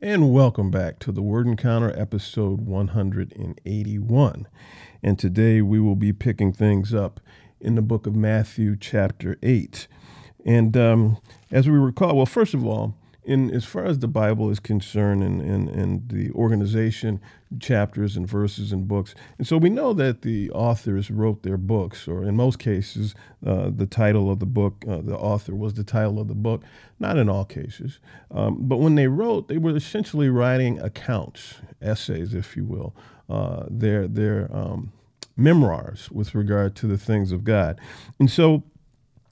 And welcome back to the Word Encounter episode 181. And today we will be picking things up in the book of Matthew, chapter 8. And um, as we recall, well, first of all, in as far as the Bible is concerned and, and, and the organization, chapters and verses and books. And so we know that the authors wrote their books, or in most cases, uh, the title of the book, uh, the author was the title of the book, not in all cases. Um, but when they wrote, they were essentially writing accounts, essays, if you will, uh, their, their um, memoirs with regard to the things of God. And so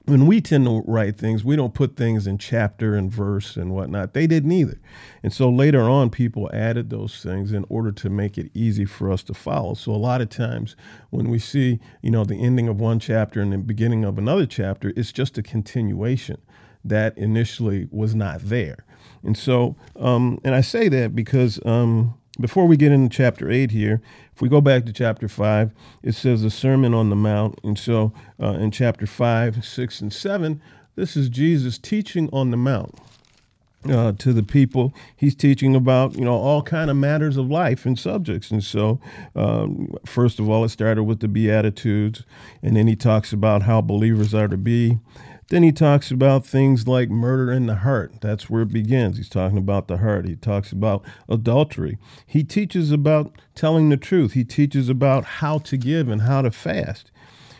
when we tend to write things, we don't put things in chapter and verse and whatnot. They didn't either. And so later on, people added those things in order to make it easy for us to follow. So a lot of times when we see, you know, the ending of one chapter and the beginning of another chapter, it's just a continuation that initially was not there. And so, um, and I say that because um, before we get into chapter 8 here, if we go back to chapter 5, it says the Sermon on the Mount. And so uh, in chapter 5, 6, and 7, this is Jesus teaching on the Mount. Uh, to the people he's teaching about you know all kind of matters of life and subjects and so um, first of all it started with the beatitudes and then he talks about how believers are to be then he talks about things like murder in the heart. That's where it begins. He's talking about the heart. He talks about adultery. He teaches about telling the truth. He teaches about how to give and how to fast.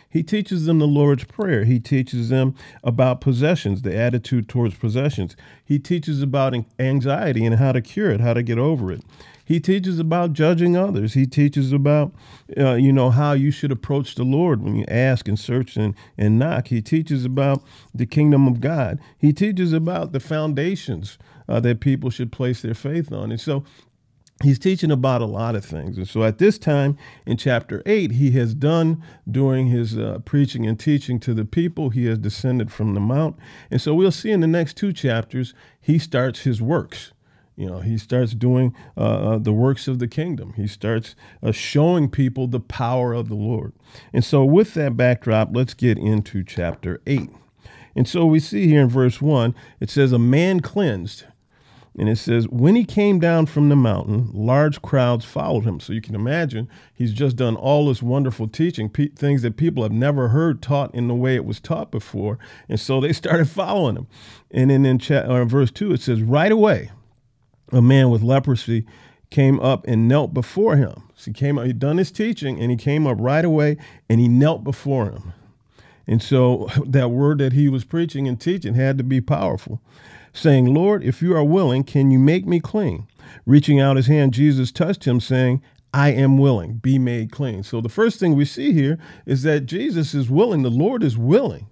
He teaches them the Lord's Prayer. He teaches them about possessions, the attitude towards possessions. He teaches about anxiety and how to cure it, how to get over it. He teaches about judging others. He teaches about, uh, you know, how you should approach the Lord when you ask and search and, and knock. He teaches about the kingdom of God. He teaches about the foundations uh, that people should place their faith on. And so he's teaching about a lot of things. And so at this time in chapter 8, he has done during his uh, preaching and teaching to the people, he has descended from the mount. And so we'll see in the next two chapters, he starts his works. You know, he starts doing uh, uh, the works of the kingdom. He starts uh, showing people the power of the Lord. And so, with that backdrop, let's get into chapter 8. And so, we see here in verse 1, it says, A man cleansed. And it says, When he came down from the mountain, large crowds followed him. So you can imagine he's just done all this wonderful teaching, pe- things that people have never heard taught in the way it was taught before. And so they started following him. And then in, cha- in verse 2, it says, Right away, a man with leprosy came up and knelt before him. So he came up, he'd done his teaching, and he came up right away and he knelt before him. And so that word that he was preaching and teaching had to be powerful, saying, Lord, if you are willing, can you make me clean? Reaching out his hand, Jesus touched him, saying, I am willing, be made clean. So the first thing we see here is that Jesus is willing, the Lord is willing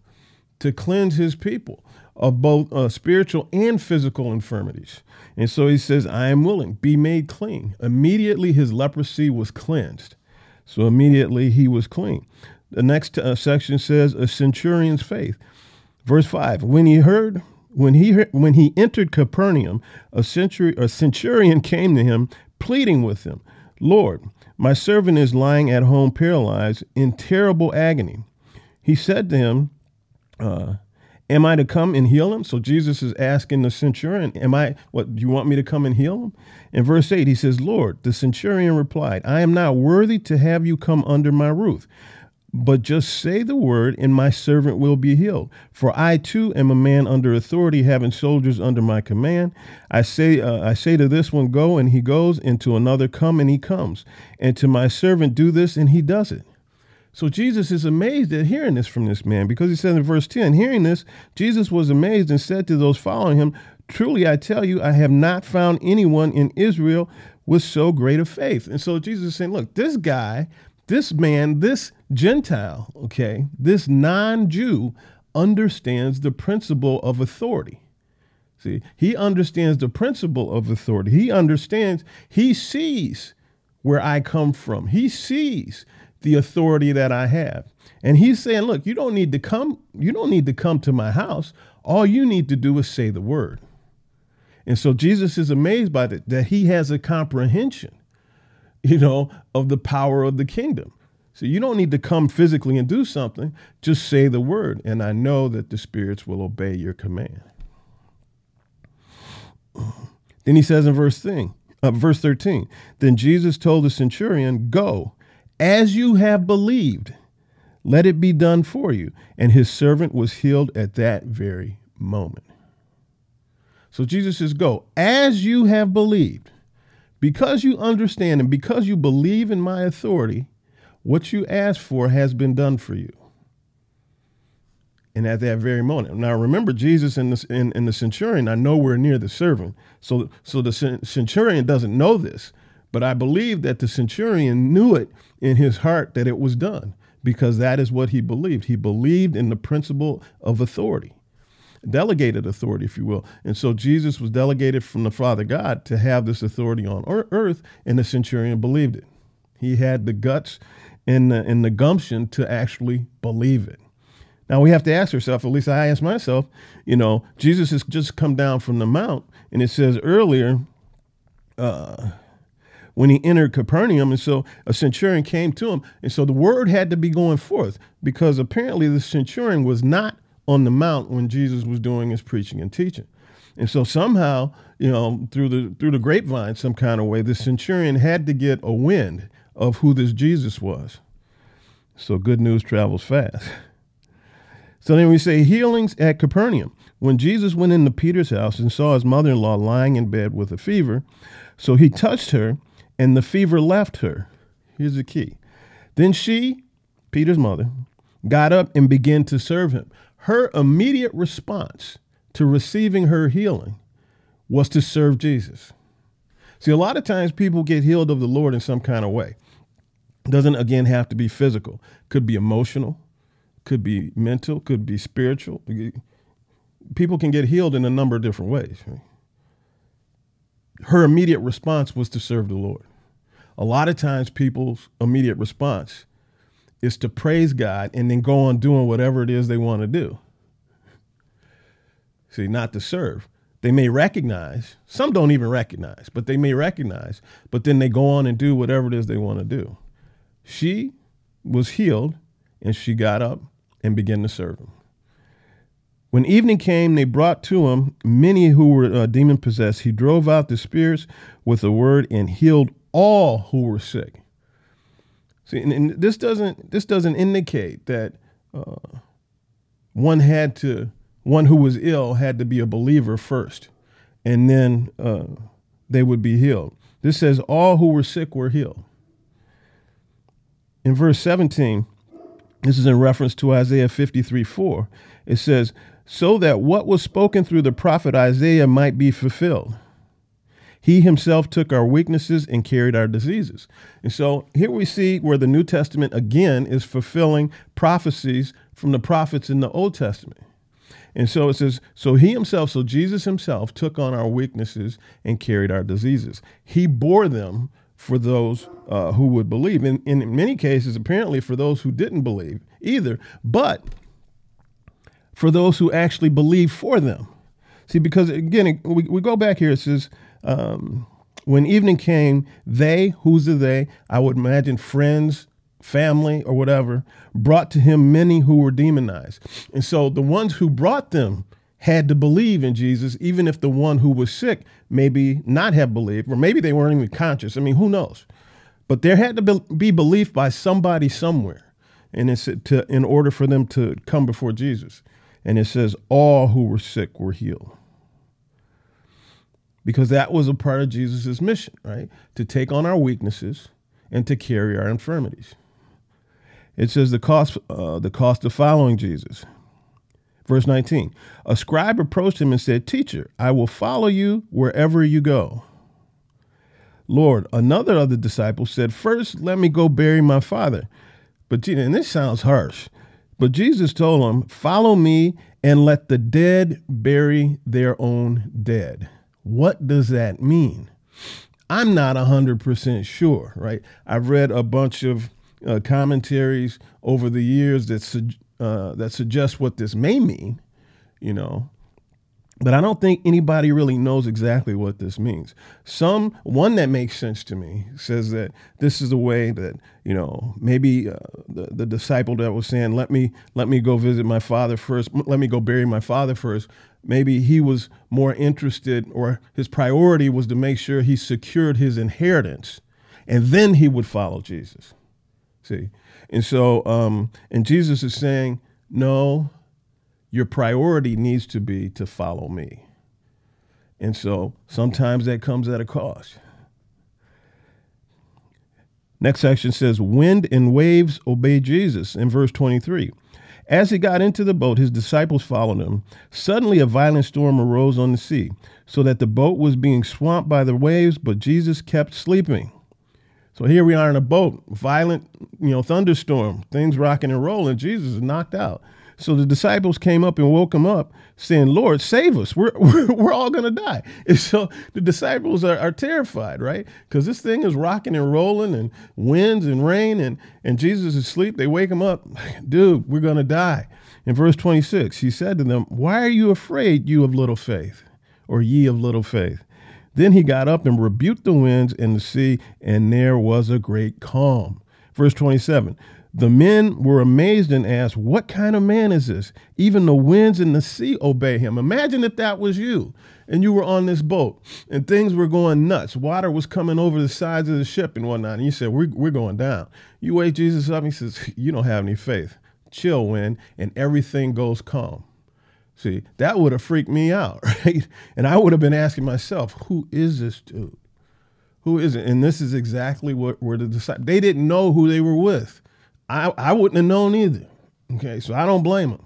to cleanse his people of both uh, spiritual and physical infirmities. And so he says, I am willing, be made clean. Immediately his leprosy was cleansed. So immediately he was clean. The next uh, section says, a centurion's faith. Verse 5 When he heard, when he, when he entered Capernaum, a, a centurion came to him, pleading with him, Lord, my servant is lying at home paralyzed in terrible agony. He said to him, uh, Am I to come and heal him? So Jesus is asking the centurion, Am I, what, do you want me to come and heal him? In verse 8, he says, Lord, the centurion replied, I am not worthy to have you come under my roof, but just say the word, and my servant will be healed. For I too am a man under authority, having soldiers under my command. I say, uh, I say to this one, Go, and he goes, and to another, Come, and he comes. And to my servant, Do this, and he does it. So Jesus is amazed at hearing this from this man because he said in verse 10, hearing this, Jesus was amazed and said to those following him, Truly I tell you, I have not found anyone in Israel with so great a faith. And so Jesus is saying, Look, this guy, this man, this Gentile, okay, this non Jew understands the principle of authority. See, he understands the principle of authority. He understands, he sees where I come from. He sees the authority that I have. And he's saying, look, you don't need to come, you don't need to come to my house. All you need to do is say the word. And so Jesus is amazed by that, that he has a comprehension, you know, of the power of the kingdom. So you don't need to come physically and do something, just say the word. And I know that the spirits will obey your command. Then he says in verse thing, uh, verse 13, then Jesus told the centurion, Go, as you have believed, let it be done for you. And his servant was healed at that very moment. So Jesus says, Go, as you have believed, because you understand and because you believe in my authority, what you asked for has been done for you. And at that very moment, now remember, Jesus and the, in, in the centurion are nowhere near the servant. So, so the centurion doesn't know this, but I believe that the centurion knew it in his heart that it was done because that is what he believed. He believed in the principle of authority, delegated authority, if you will. And so Jesus was delegated from the Father God to have this authority on earth, and the centurion believed it. He had the guts and the, and the gumption to actually believe it. Now we have to ask ourselves, at least I ask myself, you know, Jesus has just come down from the mount, and it says earlier, uh, when he entered Capernaum, and so a centurion came to him, and so the word had to be going forth because apparently the centurion was not on the mount when Jesus was doing his preaching and teaching. And so somehow, you know, through the through the grapevine, some kind of way, the centurion had to get a wind of who this Jesus was. So good news travels fast. So then we say healings at Capernaum. When Jesus went into Peter's house and saw his mother in law lying in bed with a fever, so he touched her, and the fever left her. Here's the key. Then she, Peter's mother, got up and began to serve him. Her immediate response to receiving her healing was to serve Jesus. See, a lot of times people get healed of the Lord in some kind of way. Doesn't again have to be physical. Could be emotional, could be mental, could be spiritual. People can get healed in a number of different ways. Her immediate response was to serve the Lord. A lot of times people's immediate response is to praise God and then go on doing whatever it is they want to do. See, not to serve. They may recognize, some don't even recognize, but they may recognize, but then they go on and do whatever it is they want to do. She was healed and she got up and began to serve him. When evening came, they brought to him many who were uh, demon possessed. He drove out the spirits with a word and healed all who were sick. See, and, and this doesn't this doesn't indicate that uh, one had to one who was ill had to be a believer first, and then uh, they would be healed. This says all who were sick were healed in verse 17, this is in reference to Isaiah 53 4. It says, So that what was spoken through the prophet Isaiah might be fulfilled. He himself took our weaknesses and carried our diseases. And so here we see where the New Testament again is fulfilling prophecies from the prophets in the Old Testament. And so it says, so he himself, so Jesus himself took on our weaknesses and carried our diseases. He bore them for those uh, who would believe. And in many cases, apparently, for those who didn't believe either, but for those who actually believe for them. See, because again, we, we go back here, it says, um, when evening came, they, who's the they? I would imagine friends, family, or whatever, brought to him many who were demonized. And so the ones who brought them had to believe in Jesus, even if the one who was sick maybe not have believed, or maybe they weren't even conscious. I mean, who knows? But there had to be belief by somebody somewhere, and in order for them to come before Jesus. And it says all who were sick were healed. Because that was a part of Jesus' mission, right? To take on our weaknesses and to carry our infirmities. It says the cost, uh, the cost of following Jesus. Verse 19 A scribe approached him and said, Teacher, I will follow you wherever you go. Lord, another of the disciples said, First, let me go bury my father. But, and this sounds harsh, but Jesus told him, Follow me and let the dead bury their own dead. What does that mean? I'm not 100% sure, right? I've read a bunch of uh, commentaries over the years that su- uh, that suggests what this may mean, you know. But I don't think anybody really knows exactly what this means. Some one that makes sense to me says that this is a way that you know maybe uh, the the disciple that was saying, "Let me let me go visit my father first. Let me go bury my father first. maybe he was more interested or his priority was to make sure he secured his inheritance and then he would follow Jesus. See? And so, um, and Jesus is saying, no, your priority needs to be to follow me. And so sometimes that comes at a cost. Next section says, Wind and waves obey Jesus in verse 23. As he got into the boat, his disciples followed him. Suddenly, a violent storm arose on the sea, so that the boat was being swamped by the waves, but Jesus kept sleeping. So here we are in a boat, violent, you know, thunderstorm, things rocking and rolling. Jesus is knocked out. So the disciples came up and woke him up, saying, Lord, save us. We're, we're, we're all going to die. And so the disciples are, are terrified, right? Because this thing is rocking and rolling and winds and rain, and, and Jesus is asleep. They wake him up, dude, we're going to die. In verse 26, he said to them, Why are you afraid, you of little faith, or ye of little faith? Then he got up and rebuked the winds and the sea, and there was a great calm. Verse 27 The men were amazed and asked, What kind of man is this? Even the winds and the sea obey him. Imagine if that was you and you were on this boat and things were going nuts. Water was coming over the sides of the ship and whatnot. And you said, We're, we're going down. You wake Jesus up and he says, You don't have any faith. Chill, wind, and everything goes calm. See, that would have freaked me out, right? And I would have been asking myself, who is this dude? Who is it? And this is exactly what were the disciples. They didn't know who they were with. I, I wouldn't have known either. Okay, so I don't blame him.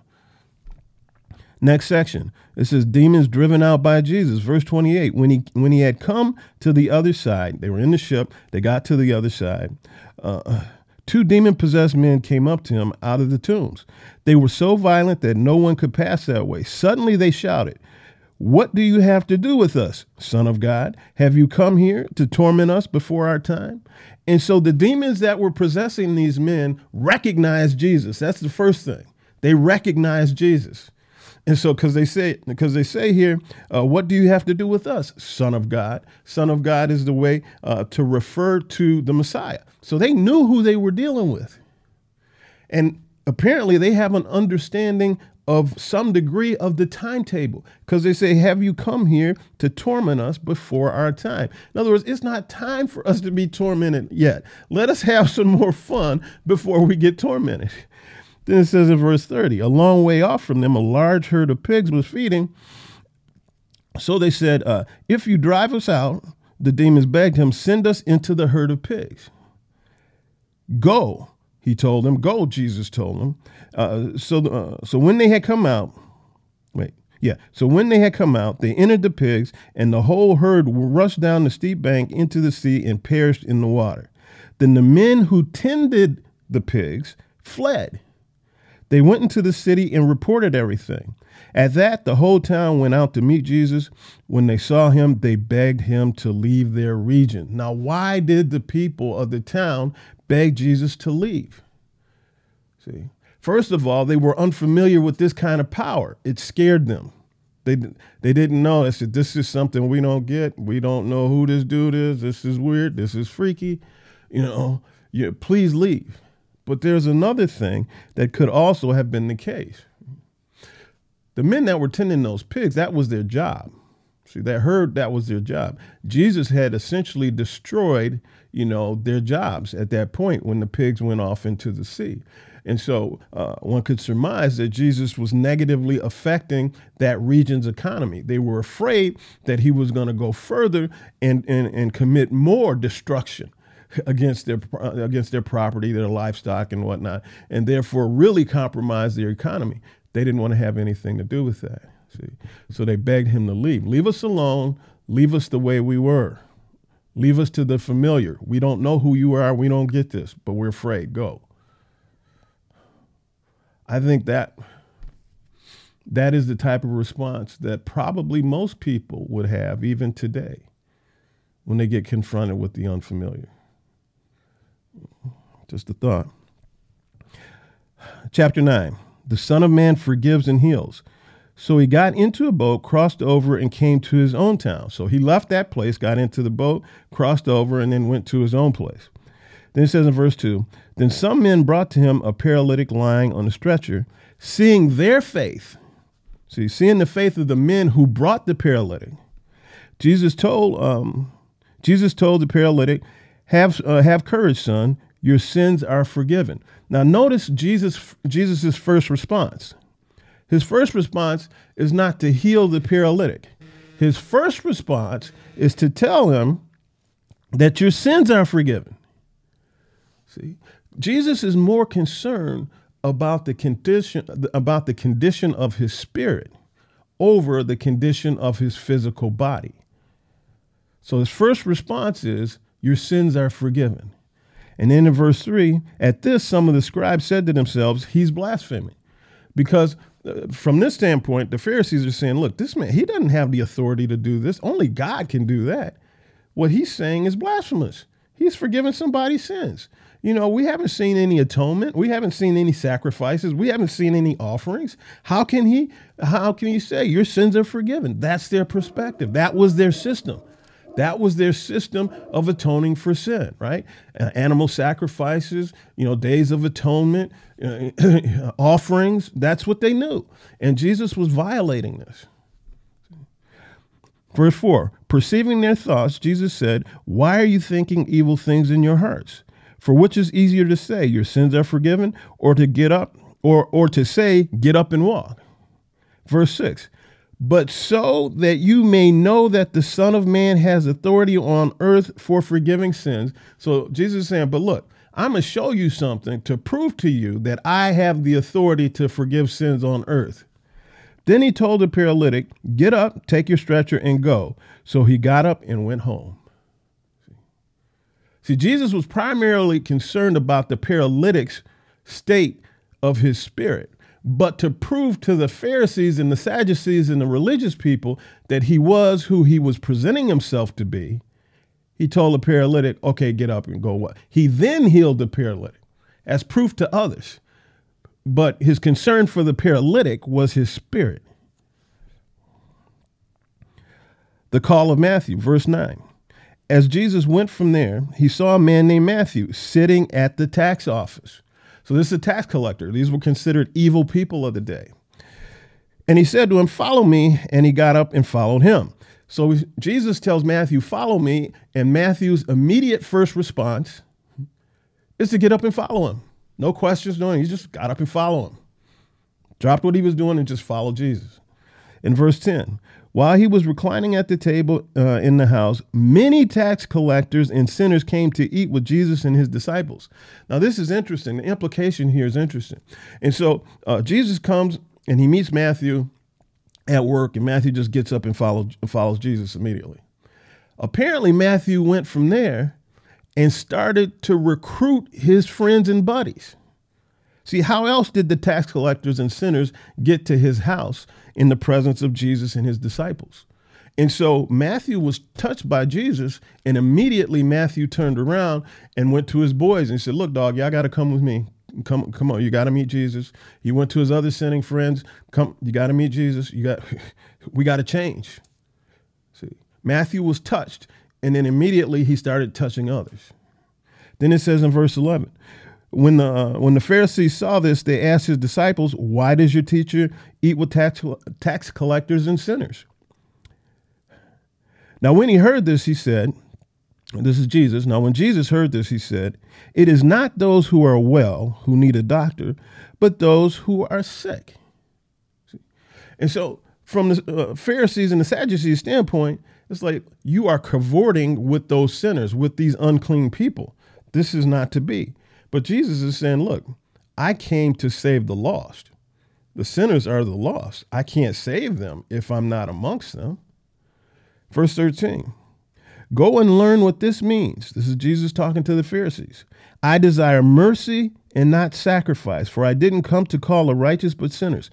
Next section. It says demons driven out by Jesus. Verse 28. When he when he had come to the other side, they were in the ship, they got to the other side. Uh, Two demon possessed men came up to him out of the tombs. They were so violent that no one could pass that way. Suddenly they shouted, What do you have to do with us, Son of God? Have you come here to torment us before our time? And so the demons that were possessing these men recognized Jesus. That's the first thing. They recognized Jesus. And so, because they say, because they say here, uh, what do you have to do with us, Son of God? Son of God is the way uh, to refer to the Messiah. So they knew who they were dealing with, and apparently they have an understanding of some degree of the timetable because they say, Have you come here to torment us before our time? In other words, it's not time for us to be tormented yet. Let us have some more fun before we get tormented. Then it says in verse 30, a long way off from them, a large herd of pigs was feeding. So they said, uh, If you drive us out, the demons begged him, send us into the herd of pigs. Go, he told them. Go, Jesus told them. Uh, so, uh, so when they had come out, wait, yeah. So when they had come out, they entered the pigs, and the whole herd rushed down the steep bank into the sea and perished in the water. Then the men who tended the pigs fled they went into the city and reported everything. At that, the whole town went out to meet Jesus. When they saw him, they begged him to leave their region. Now, why did the people of the town beg Jesus to leave? See, first of all, they were unfamiliar with this kind of power, it scared them. They, they didn't know. They said, This is something we don't get. We don't know who this dude is. This is weird. This is freaky. You know, you, please leave. But there's another thing that could also have been the case. The men that were tending those pigs, that was their job. See, that herd, that was their job. Jesus had essentially destroyed, you know, their jobs at that point when the pigs went off into the sea. And so uh, one could surmise that Jesus was negatively affecting that region's economy. They were afraid that he was going to go further and, and, and commit more destruction against their against their property, their livestock, and whatnot, and therefore really compromise their economy. They didn't want to have anything to do with that. See, so they begged him to leave. Leave us alone. Leave us the way we were. Leave us to the familiar. We don't know who you are. We don't get this, but we're afraid. Go. I think that that is the type of response that probably most people would have even today when they get confronted with the unfamiliar. Just a thought. Chapter 9 The Son of Man forgives and heals. So he got into a boat, crossed over, and came to his own town. So he left that place, got into the boat, crossed over, and then went to his own place. Then it says in verse 2 Then some men brought to him a paralytic lying on a stretcher. Seeing their faith, See, seeing the faith of the men who brought the paralytic, Jesus told um, Jesus told the paralytic, "Have uh, have courage, son. Your sins are forgiven." Now, notice Jesus Jesus's first response. His first response is not to heal the paralytic. His first response is to tell him that your sins are forgiven. See, Jesus is more concerned about the condition about the condition of his spirit over the condition of his physical body. So his first response is, Your sins are forgiven. And then in verse 3, at this, some of the scribes said to themselves, He's blaspheming. Because from this standpoint, the Pharisees are saying, Look, this man, he doesn't have the authority to do this. Only God can do that. What he's saying is blasphemous. He's forgiven somebody's sins. You know, we haven't seen any atonement. We haven't seen any sacrifices. We haven't seen any offerings. How can he how can he say your sins are forgiven? That's their perspective. That was their system. That was their system of atoning for sin, right? Uh, animal sacrifices, you know, days of atonement, uh, offerings, that's what they knew. And Jesus was violating this. Verse 4 Perceiving their thoughts, Jesus said, Why are you thinking evil things in your hearts? For which is easier to say, Your sins are forgiven, or to get up, or, or to say, Get up and walk? Verse 6 But so that you may know that the Son of Man has authority on earth for forgiving sins. So Jesus is saying, But look, I'm going to show you something to prove to you that I have the authority to forgive sins on earth. Then he told the paralytic, Get up, take your stretcher, and go. So he got up and went home. See, Jesus was primarily concerned about the paralytic's state of his spirit. But to prove to the Pharisees and the Sadducees and the religious people that he was who he was presenting himself to be, he told the paralytic, okay, get up and go what? He then healed the paralytic as proof to others. But his concern for the paralytic was his spirit. The call of Matthew, verse 9. As Jesus went from there, he saw a man named Matthew sitting at the tax office. So, this is a tax collector. These were considered evil people of the day. And he said to him, Follow me. And he got up and followed him. So, Jesus tells Matthew, Follow me. And Matthew's immediate first response is to get up and follow him. No questions, no, he just got up and followed him. Dropped what he was doing and just followed Jesus. In verse 10, while he was reclining at the table uh, in the house, many tax collectors and sinners came to eat with Jesus and his disciples. Now, this is interesting. The implication here is interesting. And so uh, Jesus comes and he meets Matthew at work, and Matthew just gets up and follows, follows Jesus immediately. Apparently, Matthew went from there and started to recruit his friends and buddies. See, how else did the tax collectors and sinners get to his house in the presence of Jesus and his disciples? And so Matthew was touched by Jesus, and immediately Matthew turned around and went to his boys and said, Look, dog, y'all got to come with me. Come, come on, you got to meet Jesus. He went to his other sinning friends. Come, you got to meet Jesus. You got, we got to change. See, Matthew was touched, and then immediately he started touching others. Then it says in verse 11, when the uh, when the Pharisees saw this, they asked his disciples, "Why does your teacher eat with tax tax collectors and sinners?" Now, when he heard this, he said, "This is Jesus." Now, when Jesus heard this, he said, "It is not those who are well who need a doctor, but those who are sick." And so, from the uh, Pharisees and the Sadducees standpoint, it's like you are cavorting with those sinners, with these unclean people. This is not to be. But Jesus is saying, look, I came to save the lost. The sinners are the lost. I can't save them if I'm not amongst them. Verse 13 Go and learn what this means. This is Jesus talking to the Pharisees. I desire mercy and not sacrifice, for I didn't come to call the righteous but sinners.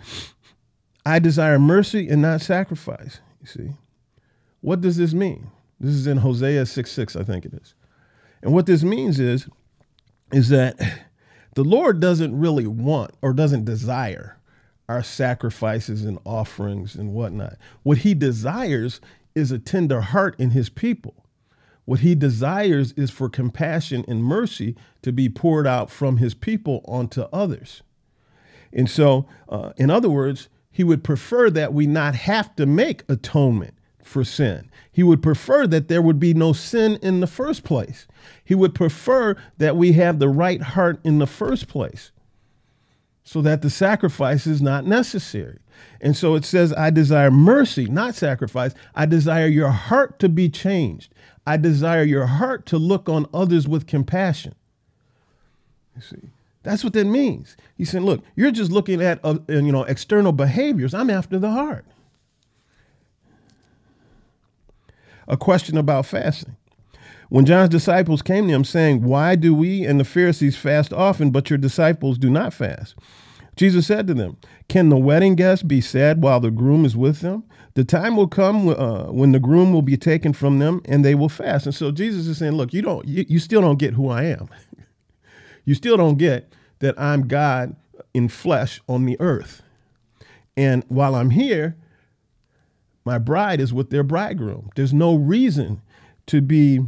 I desire mercy and not sacrifice. You see, what does this mean? This is in Hosea 6 6, I think it is. And what this means is is that the Lord doesn't really want or doesn't desire our sacrifices and offerings and whatnot. What he desires is a tender heart in his people. What he desires is for compassion and mercy to be poured out from his people onto others. And so, uh, in other words, he would prefer that we not have to make atonement for sin. He would prefer that there would be no sin in the first place. He would prefer that we have the right heart in the first place so that the sacrifice is not necessary. And so it says, I desire mercy, not sacrifice. I desire your heart to be changed. I desire your heart to look on others with compassion. You see, that's what that means. He said, look, you're just looking at uh, you know external behaviors. I'm after the heart. A question about fasting. When John's disciples came to him saying, Why do we and the Pharisees fast often, but your disciples do not fast? Jesus said to them, Can the wedding guests be sad while the groom is with them? The time will come uh, when the groom will be taken from them and they will fast. And so Jesus is saying, Look, you, don't, you, you still don't get who I am. you still don't get that I'm God in flesh on the earth. And while I'm here, my bride is with their bridegroom. There's no reason to be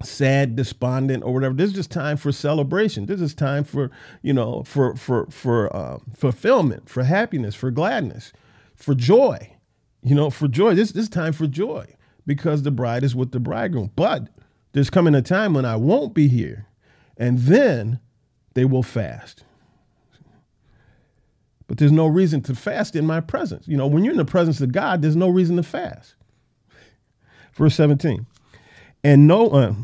sad, despondent, or whatever. This is just time for celebration. This is time for you know for for for uh, fulfillment, for happiness, for gladness, for joy. You know, for joy. This, this is time for joy because the bride is with the bridegroom. But there's coming a time when I won't be here, and then they will fast. But there's no reason to fast in my presence. You know, when you're in the presence of God, there's no reason to fast. Verse 17. And no uh,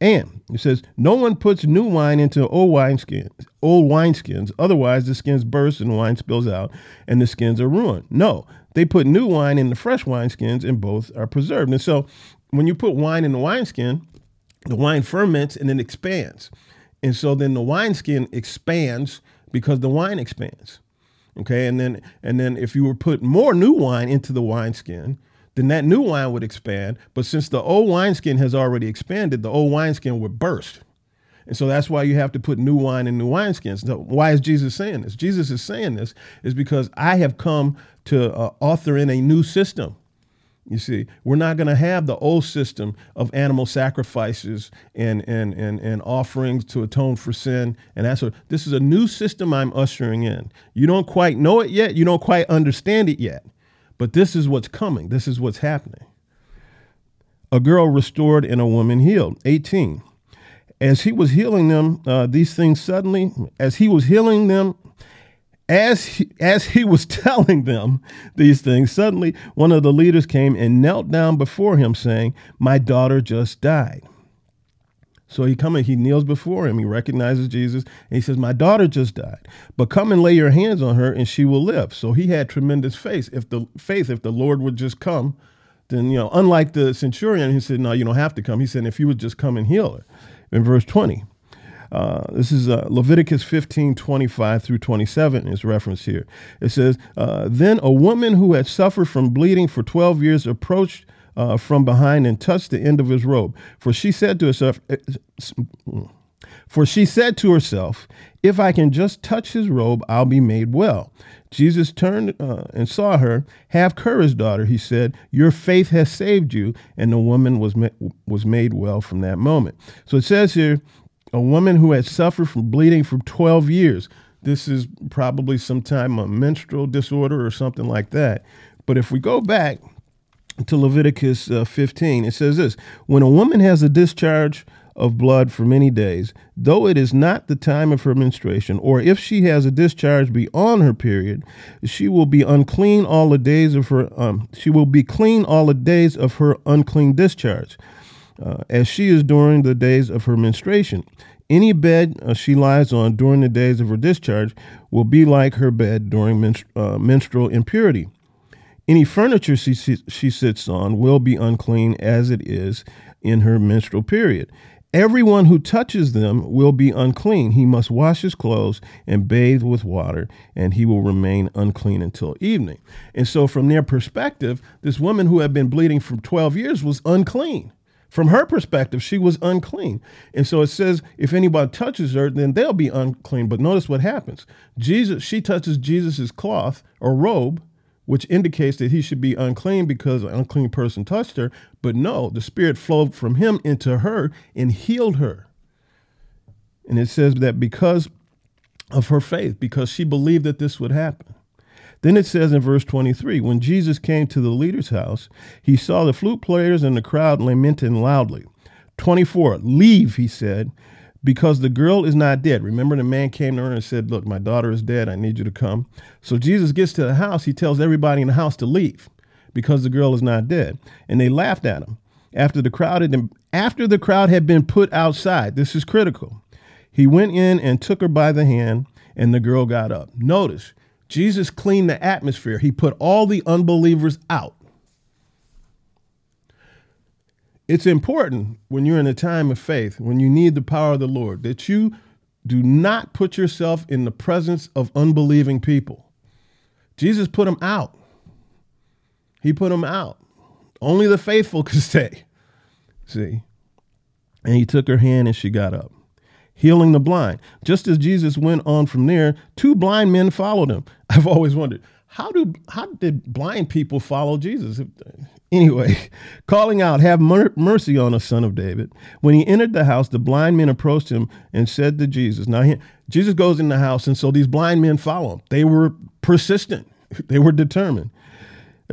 and it says, no one puts new wine into old wineskins, old wineskins. Otherwise, the skins burst and the wine spills out, and the skins are ruined. No, they put new wine in the fresh wineskins, and both are preserved. And so, when you put wine in the wineskin, the wine ferments and then expands. And so then the wineskin expands because the wine expands. Okay, and then and then if you were put more new wine into the wineskin, then that new wine would expand. But since the old wineskin has already expanded, the old wineskin would burst. And so that's why you have to put new wine in new wineskins. So why is Jesus saying this? Jesus is saying this is because I have come to uh, author in a new system. You see, we're not going to have the old system of animal sacrifices and, and, and, and offerings to atone for sin. And that's what this is a new system I'm ushering in. You don't quite know it yet, you don't quite understand it yet. But this is what's coming, this is what's happening. A girl restored and a woman healed. 18. As he was healing them, uh, these things suddenly, as he was healing them, as he, as he was telling them these things, suddenly one of the leaders came and knelt down before him, saying, My daughter just died. So he come and he kneels before him. He recognizes Jesus and he says, My daughter just died. But come and lay your hands on her and she will live. So he had tremendous faith. If the faith, if the Lord would just come, then you know, unlike the centurion, he said, No, you don't have to come. He said, if you would just come and heal her. In verse 20. Uh, this is uh, Leviticus 15, 25 through 27 is referenced here. It says, uh, Then a woman who had suffered from bleeding for 12 years approached uh, from behind and touched the end of his robe. For she said to herself, eh, for she said to herself, If I can just touch his robe, I'll be made well. Jesus turned uh, and saw her. Have courage, daughter, he said. Your faith has saved you. And the woman was, ma- was made well from that moment. So it says here, a woman who had suffered from bleeding for 12 years. This is probably some time a menstrual disorder or something like that. But if we go back to Leviticus uh, 15. It says this When a woman has a discharge of blood for many days, though it is not the time of her menstruation, or if she has a discharge beyond her period, she will be unclean all the days of her. Um, she will be clean all the days of her unclean discharge, uh, as she is during the days of her menstruation. Any bed uh, she lies on during the days of her discharge will be like her bed during uh, menstrual impurity. Any furniture she, she sits on will be unclean as it is in her menstrual period. Everyone who touches them will be unclean. He must wash his clothes and bathe with water, and he will remain unclean until evening. And so, from their perspective, this woman who had been bleeding for 12 years was unclean. From her perspective, she was unclean. And so it says, if anybody touches her, then they'll be unclean. But notice what happens. Jesus, she touches Jesus's cloth or robe, which indicates that he should be unclean because an unclean person touched her. But no, the Spirit flowed from him into her and healed her. And it says that because of her faith, because she believed that this would happen. Then it says in verse 23 when Jesus came to the leader's house, he saw the flute players and the crowd lamenting loudly. 24, leave, he said, because the girl is not dead. Remember, the man came to her and said, Look, my daughter is dead. I need you to come. So Jesus gets to the house. He tells everybody in the house to leave because the girl is not dead. And they laughed at him. After the crowd had been, after the crowd had been put outside, this is critical. He went in and took her by the hand, and the girl got up. Notice, Jesus cleaned the atmosphere. He put all the unbelievers out. It's important when you're in a time of faith, when you need the power of the Lord, that you do not put yourself in the presence of unbelieving people. Jesus put them out. He put them out. Only the faithful could stay. See? And he took her hand and she got up healing the blind. Just as Jesus went on from there, two blind men followed him. I've always wondered how do how did blind people follow Jesus? Anyway, calling out, "Have mercy on us, son of David." When he entered the house, the blind men approached him and said to Jesus, "Now he, Jesus goes in the house, and so these blind men follow him. They were persistent. They were determined."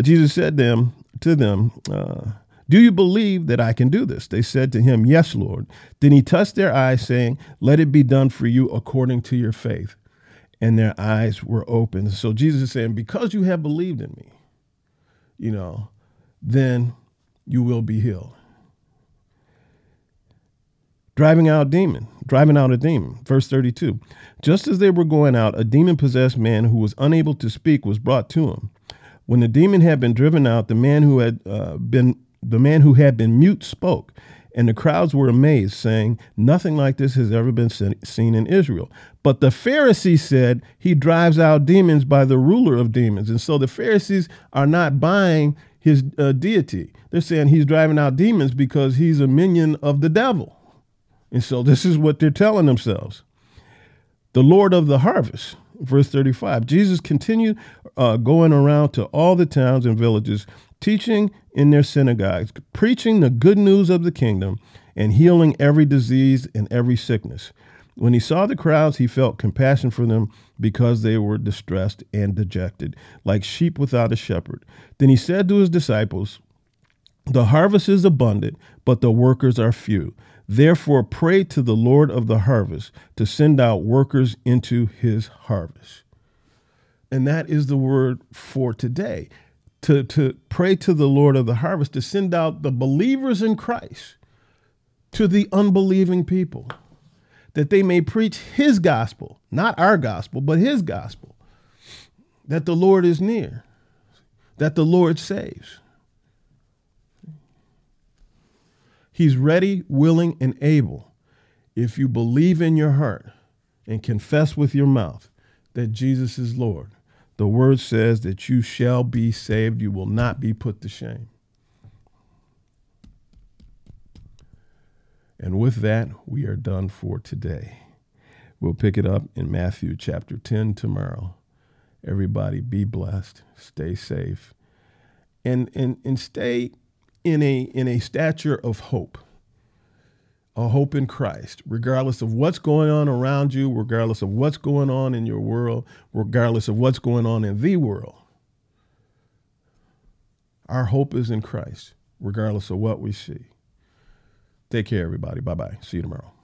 Jesus said to them, to them. Uh, do you believe that I can do this? They said to him, Yes, Lord. Then he touched their eyes, saying, Let it be done for you according to your faith. And their eyes were opened. So Jesus is saying, Because you have believed in me, you know, then you will be healed. Driving out a demon, driving out a demon. Verse 32. Just as they were going out, a demon possessed man who was unable to speak was brought to him. When the demon had been driven out, the man who had uh, been the man who had been mute spoke, and the crowds were amazed, saying, Nothing like this has ever been seen in Israel. But the Pharisees said, He drives out demons by the ruler of demons. And so the Pharisees are not buying his uh, deity. They're saying he's driving out demons because he's a minion of the devil. And so this is what they're telling themselves. The Lord of the harvest, verse 35. Jesus continued uh, going around to all the towns and villages, teaching in their synagogues, preaching the good news of the kingdom and healing every disease and every sickness. When he saw the crowds, he felt compassion for them because they were distressed and dejected, like sheep without a shepherd. Then he said to his disciples, The harvest is abundant, but the workers are few. Therefore, pray to the Lord of the harvest to send out workers into his harvest. And that is the word for today to, to pray to the Lord of the harvest to send out the believers in Christ to the unbelieving people, that they may preach his gospel, not our gospel, but his gospel, that the Lord is near, that the Lord saves. He's ready, willing, and able if you believe in your heart and confess with your mouth that Jesus is Lord the word says that you shall be saved. You will not be put to shame. And with that, we are done for today. We'll pick it up in Matthew chapter 10 tomorrow. Everybody be blessed, stay safe, and, and, and stay in a, in a stature of hope a hope in Christ, regardless of what's going on around you, regardless of what's going on in your world, regardless of what's going on in the world. Our hope is in Christ, regardless of what we see. Take care, everybody. Bye bye. See you tomorrow.